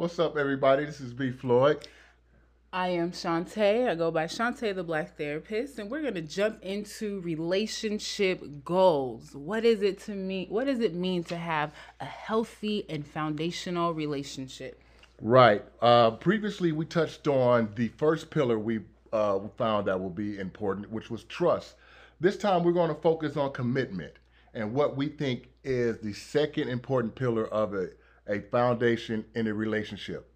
What's up, everybody? This is B. Floyd. I am Shante. I go by Shante the Black Therapist, and we're gonna jump into relationship goals. What is it to me? What does it mean to have a healthy and foundational relationship? Right. Uh, previously, we touched on the first pillar we uh, found that will be important, which was trust. This time, we're going to focus on commitment and what we think is the second important pillar of a, a foundation in a relationship.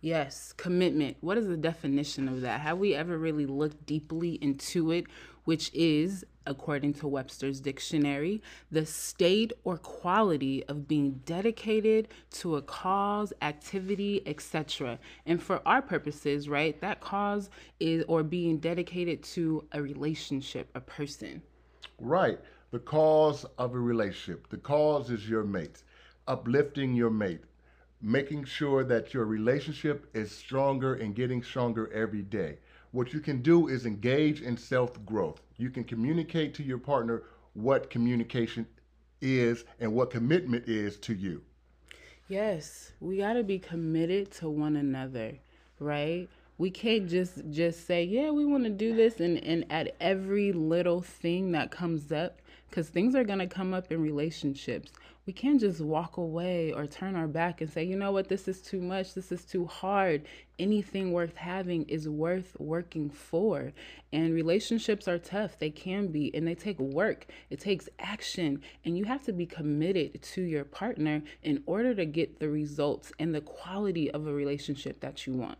Yes, commitment. What is the definition of that? Have we ever really looked deeply into it? Which is, according to Webster's dictionary, the state or quality of being dedicated to a cause, activity, etc. And for our purposes, right, that cause is or being dedicated to a relationship, a person. Right. The cause of a relationship. The cause is your mate, uplifting your mate, making sure that your relationship is stronger and getting stronger every day. What you can do is engage in self growth. You can communicate to your partner what communication is and what commitment is to you. Yes, we got to be committed to one another, right? We can't just just say, "Yeah, we want to do this," and and at every little thing that comes up, because things are gonna come up in relationships we can't just walk away or turn our back and say, you know what, this is too much, this is too hard. Anything worth having is worth working for. And relationships are tough, they can be, and they take work, it takes action, and you have to be committed to your partner in order to get the results and the quality of a relationship that you want.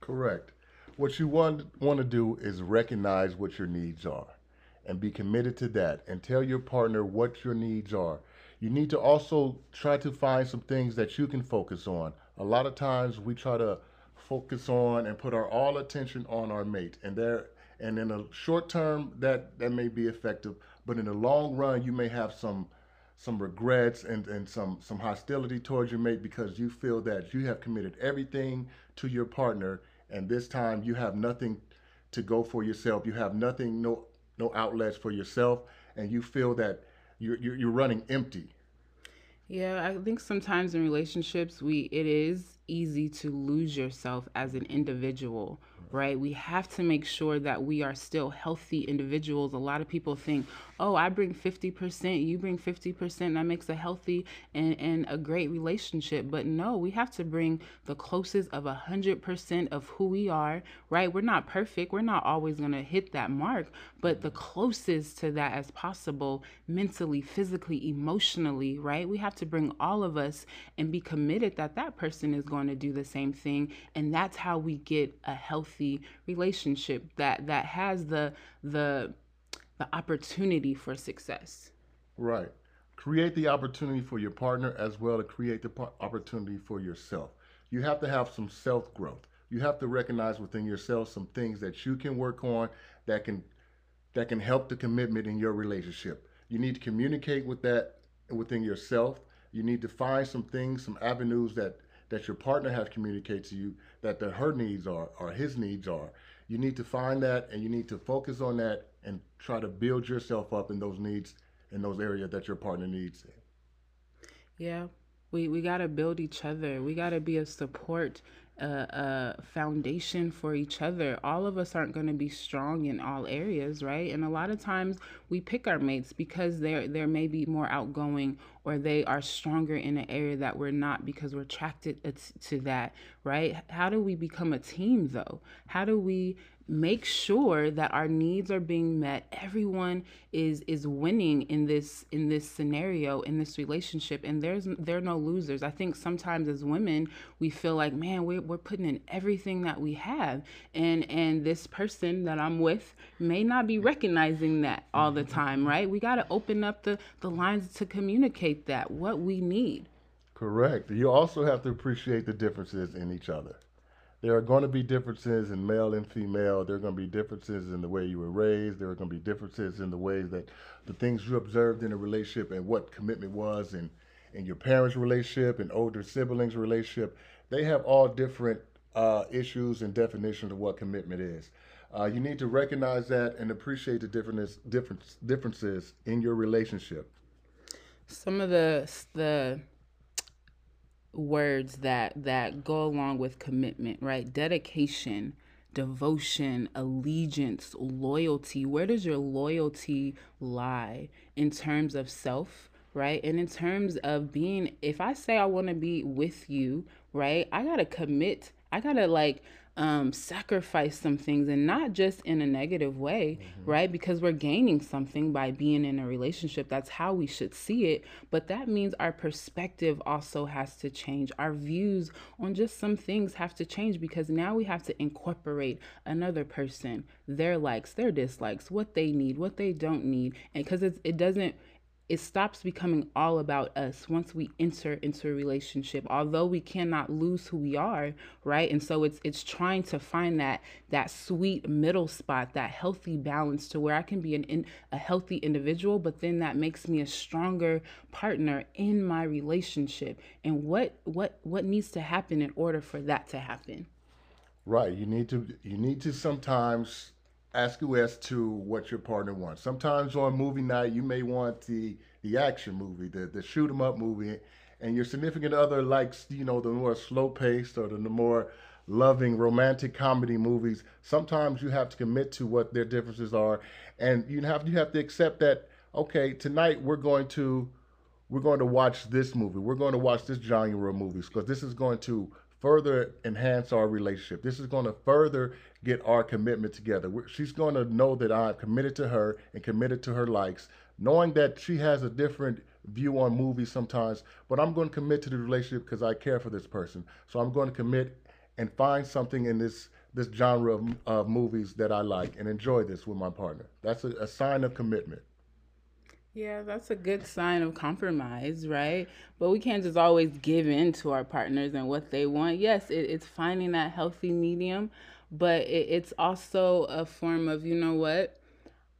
Correct. What you want, want to do is recognize what your needs are and be committed to that and tell your partner what your needs are you need to also try to find some things that you can focus on. A lot of times we try to focus on and put our all attention on our mate and there and in a short term that that may be effective but in the long run you may have some some regrets and, and some some hostility towards your mate because you feel that you have committed everything to your partner and this time you have nothing to go for yourself you have nothing no no outlets for yourself and you feel that you're, you're, you're running empty yeah, I think sometimes in relationships we it is easy to lose yourself as an individual right? We have to make sure that we are still healthy individuals. A lot of people think, oh, I bring 50%, you bring 50%, that makes a healthy and, and a great relationship. But no, we have to bring the closest of 100% of who we are, right? We're not perfect, we're not always going to hit that mark, but the closest to that as possible, mentally, physically, emotionally, right? We have to bring all of us and be committed that that person is going to do the same thing. And that's how we get a healthy relationship that that has the the the opportunity for success. Right. Create the opportunity for your partner as well to create the opportunity for yourself. You have to have some self growth. You have to recognize within yourself some things that you can work on that can that can help the commitment in your relationship. You need to communicate with that within yourself. You need to find some things, some avenues that that your partner has communicated to you that the, her needs are or his needs are. You need to find that and you need to focus on that and try to build yourself up in those needs in those areas that your partner needs. Yeah, we we got to build each other. We got to be a support a, a foundation for each other. All of us aren't going to be strong in all areas, right? And a lot of times we pick our mates because they're they're maybe more outgoing or they are stronger in an area that we're not because we're attracted to that, right? How do we become a team though? How do we make sure that our needs are being met everyone is is winning in this in this scenario in this relationship and there's there are no losers i think sometimes as women we feel like man we're, we're putting in everything that we have and and this person that i'm with may not be recognizing that all the time right we got to open up the the lines to communicate that what we need correct you also have to appreciate the differences in each other there are going to be differences in male and female. There are going to be differences in the way you were raised. There are going to be differences in the ways that the things you observed in a relationship and what commitment was and in your parents' relationship and older siblings' relationship. They have all different uh, issues and definitions of what commitment is. Uh, you need to recognize that and appreciate the difference, difference, differences in your relationship. Some of the the words that that go along with commitment, right? Dedication, devotion, allegiance, loyalty. Where does your loyalty lie in terms of self, right? And in terms of being if I say I want to be with you, right? I got to commit. I got to like um, sacrifice some things and not just in a negative way, mm-hmm. right? Because we're gaining something by being in a relationship. That's how we should see it. But that means our perspective also has to change. Our views on just some things have to change because now we have to incorporate another person, their likes, their dislikes, what they need, what they don't need. And because it doesn't, it stops becoming all about us once we enter into a relationship. Although we cannot lose who we are right? And so it's it's trying to find that that sweet middle spot that healthy balance to where i can be an in, a healthy individual but then that makes me a stronger partner in my relationship. And what what what needs to happen in order for that to happen? Right. You need to you need to sometimes ask you as to what your partner wants. Sometimes on movie night, you may want the the action movie, the the shoot 'em up movie, and your significant other likes you know the more slow paced or the, the more loving romantic comedy movies. Sometimes you have to commit to what their differences are, and you have you have to accept that. Okay, tonight we're going to we're going to watch this movie. We're going to watch this genre of movies because this is going to further enhance our relationship. This is going to further get our commitment together. She's going to know that I'm committed to her and committed to her likes, knowing that she has a different view on movies sometimes, but I'm going to commit to the relationship because I care for this person. So I'm going to commit and find something in this this genre of, of movies that I like and enjoy this with my partner. That's a, a sign of commitment. Yeah, that's a good sign of compromise, right? But we can't just always give in to our partners and what they want. Yes, it, it's finding that healthy medium, but it, it's also a form of, you know what?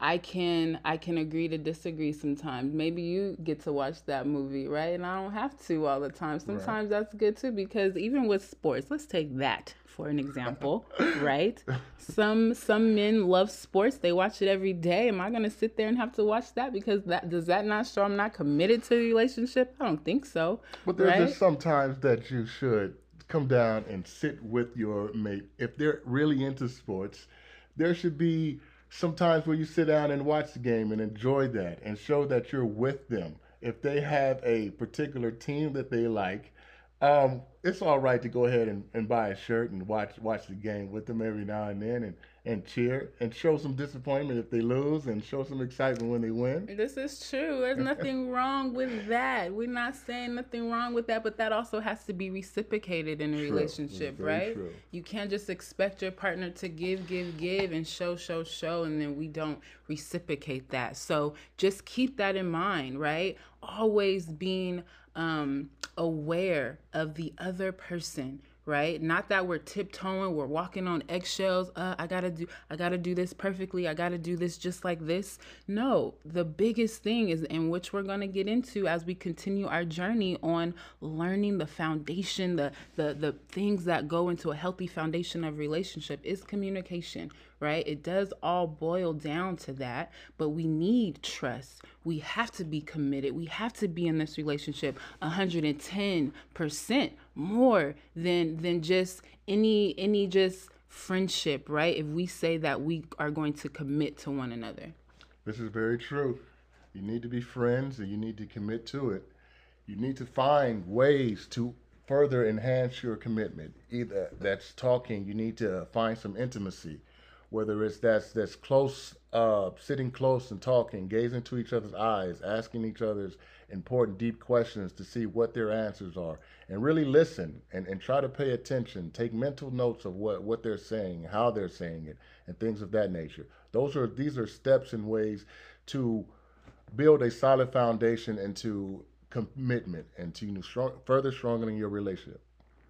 I can I can agree to disagree sometimes. Maybe you get to watch that movie, right? And I don't have to all the time. Sometimes right. that's good too because even with sports, let's take that for an example, right? Some some men love sports. They watch it every day. Am I going to sit there and have to watch that because that does that not show I'm not committed to the relationship? I don't think so. But there's right? just sometimes that you should come down and sit with your mate if they're really into sports. There should be sometimes where you sit down and watch the game and enjoy that and show that you're with them. If they have a particular team that they like, um, it's all right to go ahead and, and buy a shirt and watch watch the game with them every now and then and, and cheer and show some disappointment if they lose and show some excitement when they win. This is true. There's nothing wrong with that. We're not saying nothing wrong with that, but that also has to be reciprocated in a true. relationship, right? True. You can't just expect your partner to give, give, give and show, show, show, and then we don't reciprocate that. So just keep that in mind, right? Always being um, aware of the other person right? Not that we're tiptoeing we're walking on eggshells uh, i gotta do i gotta do this perfectly i gotta do this just like this. No the biggest thing is in which we're gonna get into as we continue our journey on learning the foundation the the the things that go into a healthy foundation of relationship is communication right? It does all boil down to that, but we need trust. We have to be committed. We have to be in this relationship 110% more than than just any any just friendship, right? If we say that we are going to commit to one another. This is very true. You need to be friends and you need to commit to it. You need to find ways to further enhance your commitment. Either that's talking, you need to find some intimacy whether it's that's that's close, uh, sitting close and talking, gazing to each other's eyes, asking each other's important, deep questions to see what their answers are, and really listen and, and try to pay attention, take mental notes of what, what they're saying, how they're saying it, and things of that nature. Those are these are steps and ways to build a solid foundation into commitment and to further strengthening your relationship.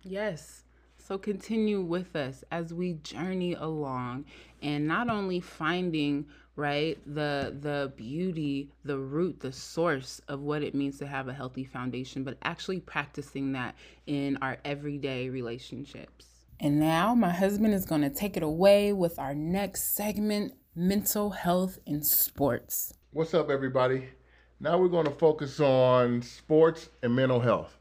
Yes. So continue with us as we journey along and not only finding right the the beauty the root the source of what it means to have a healthy foundation but actually practicing that in our everyday relationships. And now my husband is going to take it away with our next segment mental health in sports. What's up everybody? Now we're going to focus on sports and mental health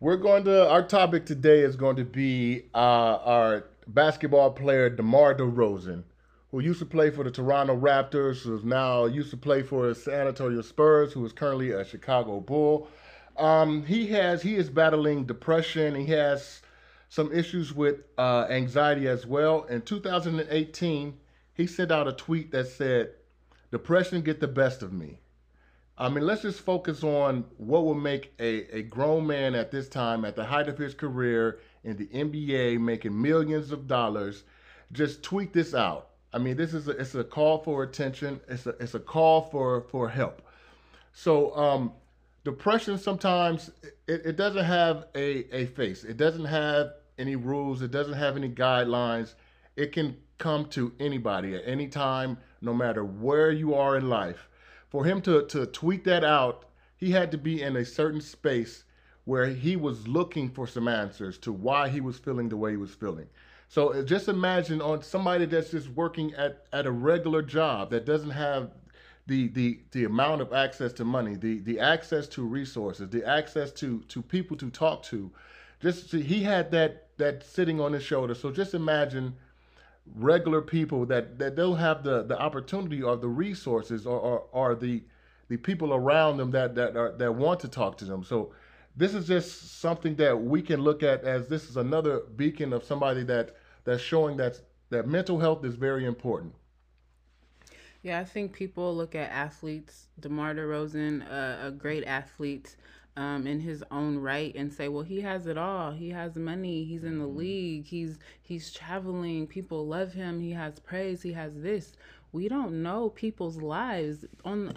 We're going to our topic today is going to be uh, our basketball player DeMar DeRozan, who used to play for the Toronto Raptors, who is now used to play for the San Antonio Spurs, who is currently a Chicago Bull. Um, he has he is battling depression. He has some issues with uh, anxiety as well. In 2018, he sent out a tweet that said, "Depression get the best of me." I mean, let's just focus on what will make a, a grown man at this time, at the height of his career in the NBA, making millions of dollars, just tweet this out. I mean, this is a, it's a call for attention. It's a it's a call for for help. So um, depression sometimes it, it doesn't have a, a face. It doesn't have any rules. It doesn't have any guidelines. It can come to anybody at any time, no matter where you are in life for him to, to tweet that out, he had to be in a certain space where he was looking for some answers to why he was feeling the way he was feeling. So uh, just imagine on somebody that's just working at, at a regular job that doesn't have the, the, the amount of access to money, the, the access to resources, the access to, to people to talk to. Just he had that that sitting on his shoulder. So just imagine regular people that, that don't have the, the opportunity or the resources or, or, or the the people around them that that are that want to talk to them. So this is just something that we can look at as this is another beacon of somebody that that's showing that that mental health is very important. Yeah, I think people look at athletes, DeMar DeRozan, uh, a great athlete, um, in his own right and say, well, he has it all. He has money. He's in the mm-hmm. league. He's he's traveling. People love him. He has praise. He has this. We don't know people's lives on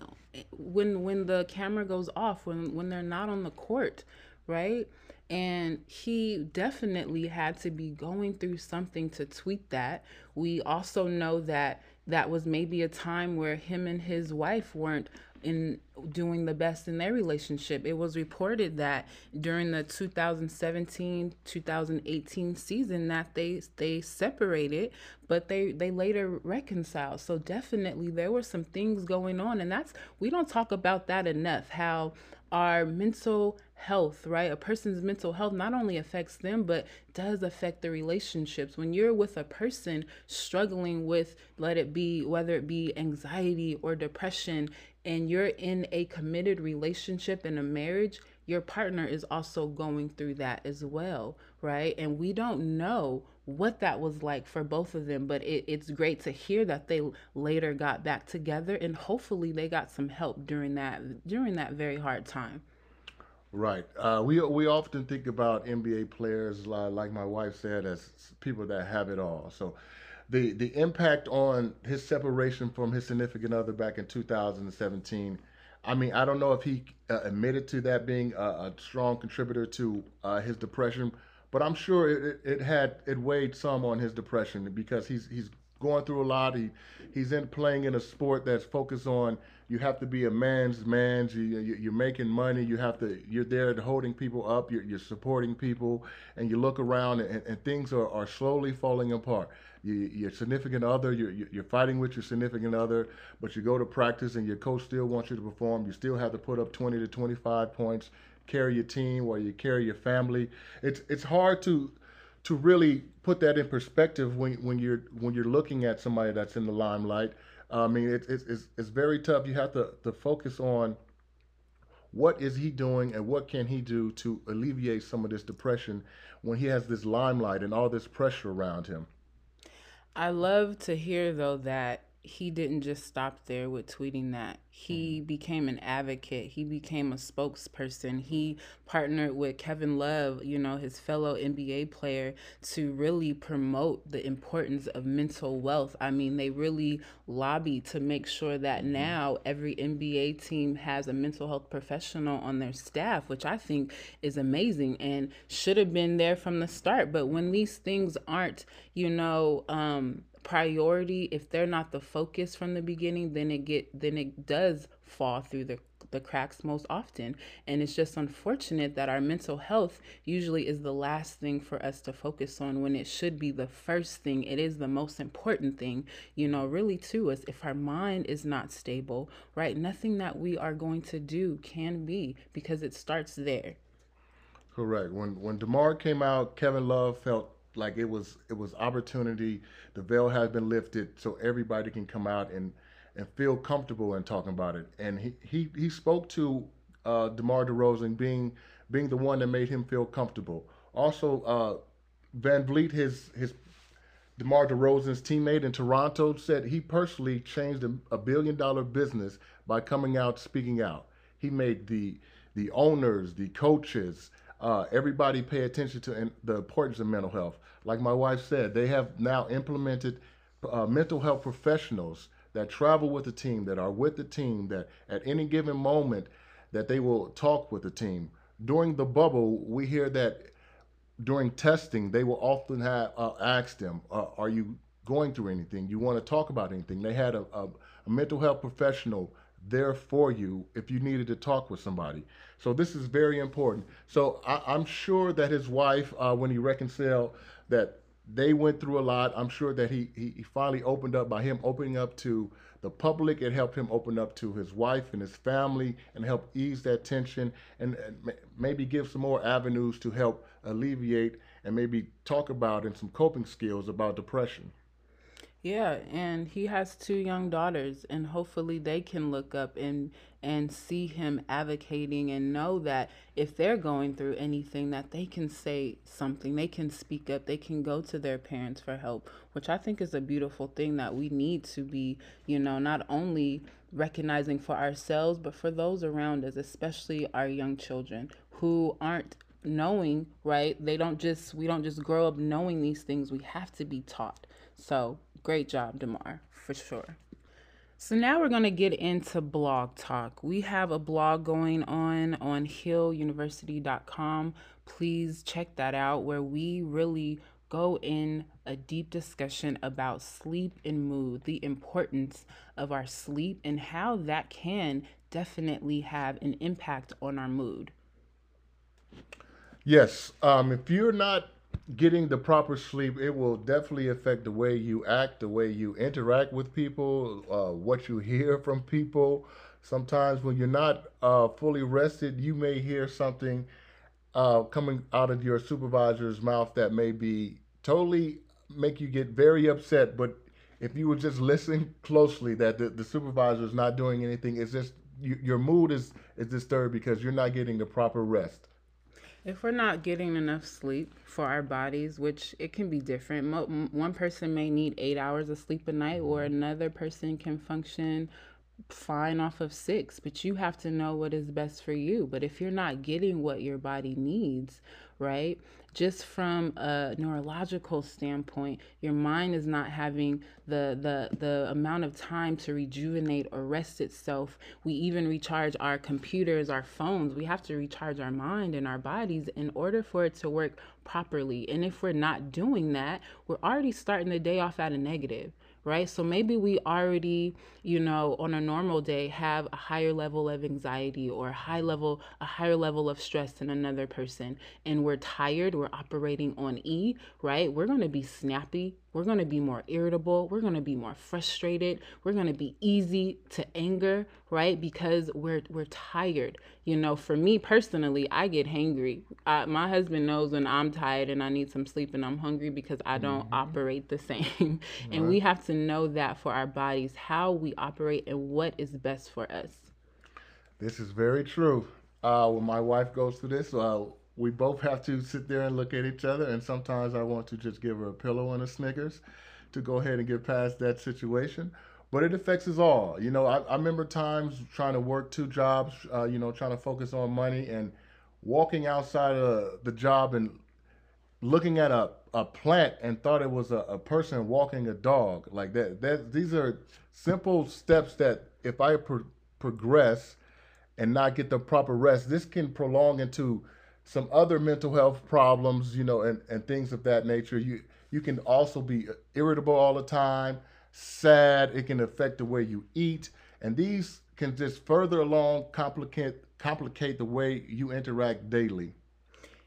when when the camera goes off when when they're not on the court, right? And he definitely had to be going through something to tweet that. We also know that that was maybe a time where him and his wife weren't in doing the best in their relationship. It was reported that during the 2017-2018 season that they they separated, but they they later reconciled. So definitely there were some things going on and that's we don't talk about that enough how our mental health, right? A person's mental health not only affects them, but does affect the relationships. When you're with a person struggling with, let it be, whether it be anxiety or depression, and you're in a committed relationship in a marriage, your partner is also going through that as well, right? And we don't know what that was like for both of them, but it, it's great to hear that they later got back together and hopefully they got some help during that during that very hard time. Right. Uh, we we often think about NBA players, like my wife said, as people that have it all. So the the impact on his separation from his significant other back in 2017. I mean, I don't know if he uh, admitted to that being a, a strong contributor to uh, his depression, but I'm sure it, it, it, had it weighed some on his depression because he's he's going through a lot. He he's in playing in a sport that's focused on you have to be a man's man. You, you are making money. You have to you're there holding people up. You're, you're supporting people, and you look around and, and things are, are slowly falling apart you, your significant other, you're, you're fighting with your significant other, but you go to practice and your coach still wants you to perform. You still have to put up 20 to 25 points, carry your team while you carry your family. It's it's hard to to really put that in perspective when, when you're when you're looking at somebody that's in the limelight. Uh, I mean, it's it's it's very tough. You have to to focus on what is he doing and what can he do to alleviate some of this depression when he has this limelight and all this pressure around him. I love to hear though that he didn't just stop there with tweeting that. He mm-hmm. became an advocate. He became a spokesperson. He partnered with Kevin Love, you know, his fellow NBA player, to really promote the importance of mental wealth. I mean, they really lobbied to make sure that mm-hmm. now every NBA team has a mental health professional on their staff, which I think is amazing and should have been there from the start. But when these things aren't, you know, um, priority if they're not the focus from the beginning then it get then it does fall through the the cracks most often. And it's just unfortunate that our mental health usually is the last thing for us to focus on when it should be the first thing. It is the most important thing you know really to us. If our mind is not stable right nothing that we are going to do can be because it starts there. Correct. When when DeMar came out, Kevin Love felt like it was it was opportunity. The veil has been lifted, so everybody can come out and and feel comfortable in talking about it. And he he, he spoke to uh, DeMar DeRozan being being the one that made him feel comfortable. Also, uh, VanVleet, his his DeMar DeRozan's teammate in Toronto, said he personally changed a, a billion dollar business by coming out speaking out. He made the the owners, the coaches, uh, everybody pay attention to in, the importance of mental health. Like my wife said, they have now implemented uh, mental health professionals that travel with the team, that are with the team, that at any given moment that they will talk with the team. During the bubble, we hear that during testing, they will often have uh, ask them, uh, "Are you going through anything? You want to talk about anything?" They had a, a, a, mental health professional there for you if you needed to talk with somebody. So this is very important. So I, am sure that his wife, uh, when he reconciled, that they went through a lot. I'm sure that he, he, he finally opened up by him opening up to the public. It helped him open up to his wife and his family and help ease that tension and, and maybe give some more avenues to help alleviate and maybe talk about and some coping skills about depression. Yeah, and he has two young daughters and hopefully they can look up and and see him advocating and know that if they're going through anything that they can say something, they can speak up, they can go to their parents for help, which I think is a beautiful thing that we need to be, you know, not only recognizing for ourselves but for those around us, especially our young children who aren't knowing, right? They don't just we don't just grow up knowing these things. We have to be taught. So Great job, DeMar, for sure. So now we're going to get into blog talk. We have a blog going on on healuniversity.com. Please check that out where we really go in a deep discussion about sleep and mood, the importance of our sleep and how that can definitely have an impact on our mood. Yes, um, if you're not getting the proper sleep, it will definitely affect the way you act, the way you interact with people, uh, what you hear from people. Sometimes when you're not uh, fully rested, you may hear something uh, coming out of your supervisor's mouth that may be totally make you get very upset. But if you would just listen closely, that the, the supervisor is not doing anything, it's just you, your mood is is disturbed because you're not getting the proper rest. If we're not getting enough sleep for our bodies, which it can be different, one person may need eight hours of sleep a night, or mm-hmm. another person can function fine off of six, but you have to know what is best for you. But if you're not getting what your body needs, right? Just from a neurological standpoint, your mind is not having the the the amount of time to rejuvenate or rest itself. We even recharge our computers, our phones. We have to recharge our mind and our bodies in order for it to work properly. And if we're not doing that, we're already starting the day off at a negative right? So maybe we already, you know, on a normal day have a higher level of anxiety or a high level a higher level of stress than another person and we're tired, we're operating on E, right? We're to be snappy, we're going to be more irritable. We're going to be more frustrated. We're going to be easy to anger, right? Because we're we're tired. You know, for me personally, I get hangry. I, my husband knows when I'm tired and I need some sleep and I'm hungry because I don't mm-hmm. operate the same. and we have to know that for our bodies, how we operate and what is best for us. This is very true. Uh, when my wife goes through this, uh, we both have to sit there and look at each other. And sometimes I want to just give her a pillow and a Snickers to go ahead and get past that situation. But it affects us all. You know, I, I remember times trying to work two jobs, uh, you know, trying to focus on money and walking outside of the job and looking at a, a plant and thought it was a, a person walking a dog like that. That these are simple steps that if I pro- progress and not get the proper rest, this can prolong into some other mental health problems, you know, and, and things of that nature. You you can also be irritable all the time, sad. It can affect the way you eat, and these can just further along complicate complicate the way you interact daily.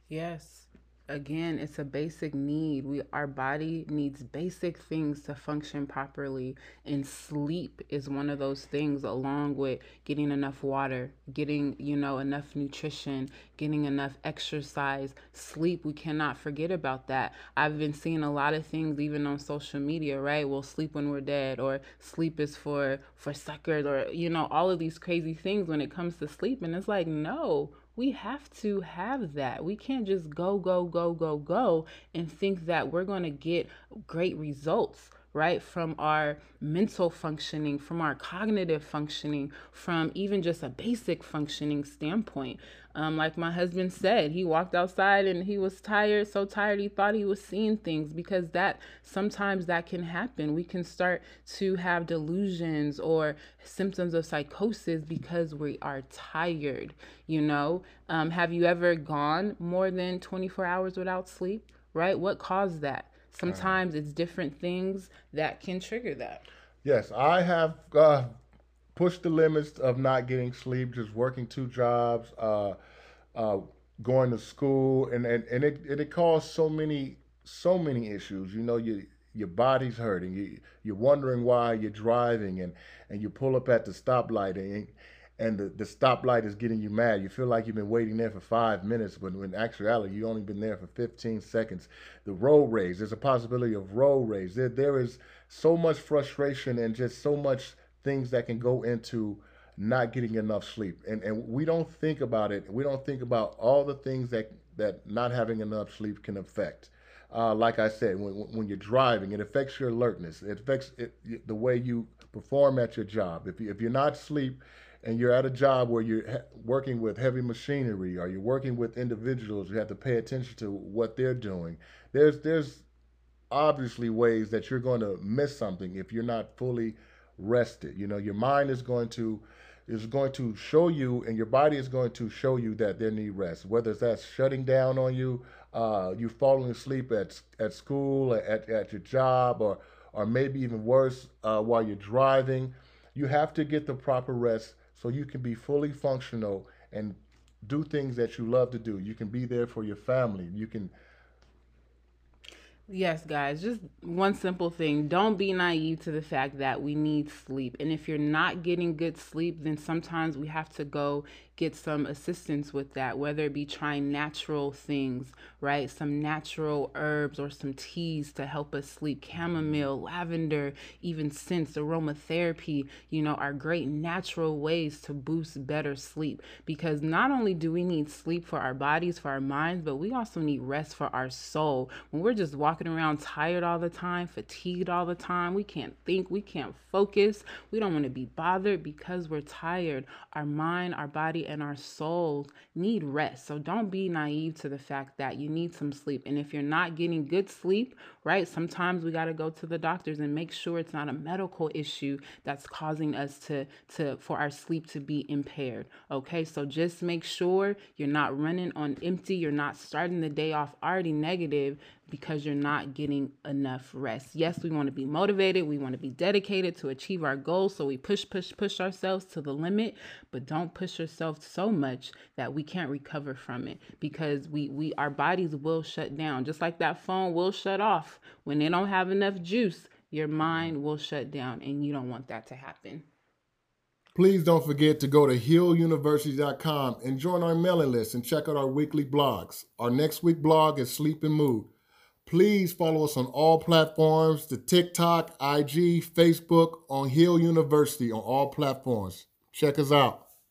Yes, again it's a basic need. We our body needs basic things to function properly and sleep is one of those things along with getting enough water getting you know enough nutrition getting enough exercise sleep. We cannot forget about that. I've been seeing a lot of things even on social media right? We'll sleep when we're dead or sleep is for for suckers or you know all of these crazy things when it comes to sleep. And it's like no we have to have that. We can't just go, go, go, go, go and think that we're going to get great results right? From our mental functioning, from our cognitive functioning, from even just a basic functioning standpoint. Um, like my husband said, he walked outside and he was tired, so tired he thought he was seeing things because that sometimes that can happen. We can start to have delusions or symptoms of psychosis because we are tired. You know, um, have you ever gone more than 24 hours without sleep? Right? What caused that? Sometimes it's different things that can trigger that. Yes, I have uh, pushed the limits of not getting sleep, just working two jobs, uh, uh, going to school, and and, and it, it, it caused so many so many issues. You know, you your body's hurting. You you're wondering why you're driving, and and you pull up at the stoplight, and and the, the stoplight is getting you mad. You feel like you've been waiting there for five minutes, but in actuality, you only been there for 15 seconds. The road rage, there's a possibility of road rage. There, there is so much frustration and just so much things that can go into not getting enough sleep. And, and we don't think about it. We don't think about all the things that, that not having enough sleep can affect. Uh, like I said, when, when you're driving, it affects your alertness. It affects it, the way you perform at your job. If, you, if you're not sleep, and you're at a job where you're working with heavy machinery or you're working with individuals, you have to pay attention to what they're doing. There's there's obviously ways that you're going to miss something if you're not fully rested. You know, your mind is going to is going to show you and your body is going to show you that they need rest. Whether that's shutting down on you, uh, you falling asleep at at school, at, at your job, or or maybe even worse, uh, while you're driving. You have to get the proper rest so you can be fully functional and do things that you love to do. You can be there for your family. You can Yes, guys, just one simple thing. Don't be naive to the fact that we need sleep. And if you're not getting good sleep, then sometimes we have to go get some assistance with that, whether it be trying natural things, right? Some natural herbs or some teas to help us sleep. Chamomile, lavender, even scents, aromatherapy, you know, are great natural ways to boost better sleep. Because not only do we need sleep for our bodies, for our minds, but we also need rest for our soul. When we're just walking around tired all the time, fatigued all the time, we can't think, we can't focus, we don't want to be bothered because we're tired. Our mind, our body, and our souls need rest. So don't be naive to the fact that you need some sleep. And if you're not getting good sleep, right, sometimes we got to go to the doctors and make sure it's not a medical issue that's causing us to to for our sleep to be impaired. Okay? So just make sure you're not running on empty, you're not starting the day off already negative because you're not getting enough rest. Yes, we want to be motivated, we want to be dedicated to achieve our goals, so we push, push, push ourselves to the limit, but don't push yourself so much that we can't recover from it because we we our bodies will shut down. Just like that phone will shut off when they don't have enough juice, your mind will shut down and you don't want that to happen. Please don't forget to go to hilluniversity.com and join our mailing list and check out our weekly blogs. Our next week blog is Sleep and Mood. Please follow us on all platforms the TikTok, IG, Facebook, on Hill University on all platforms. Check us out.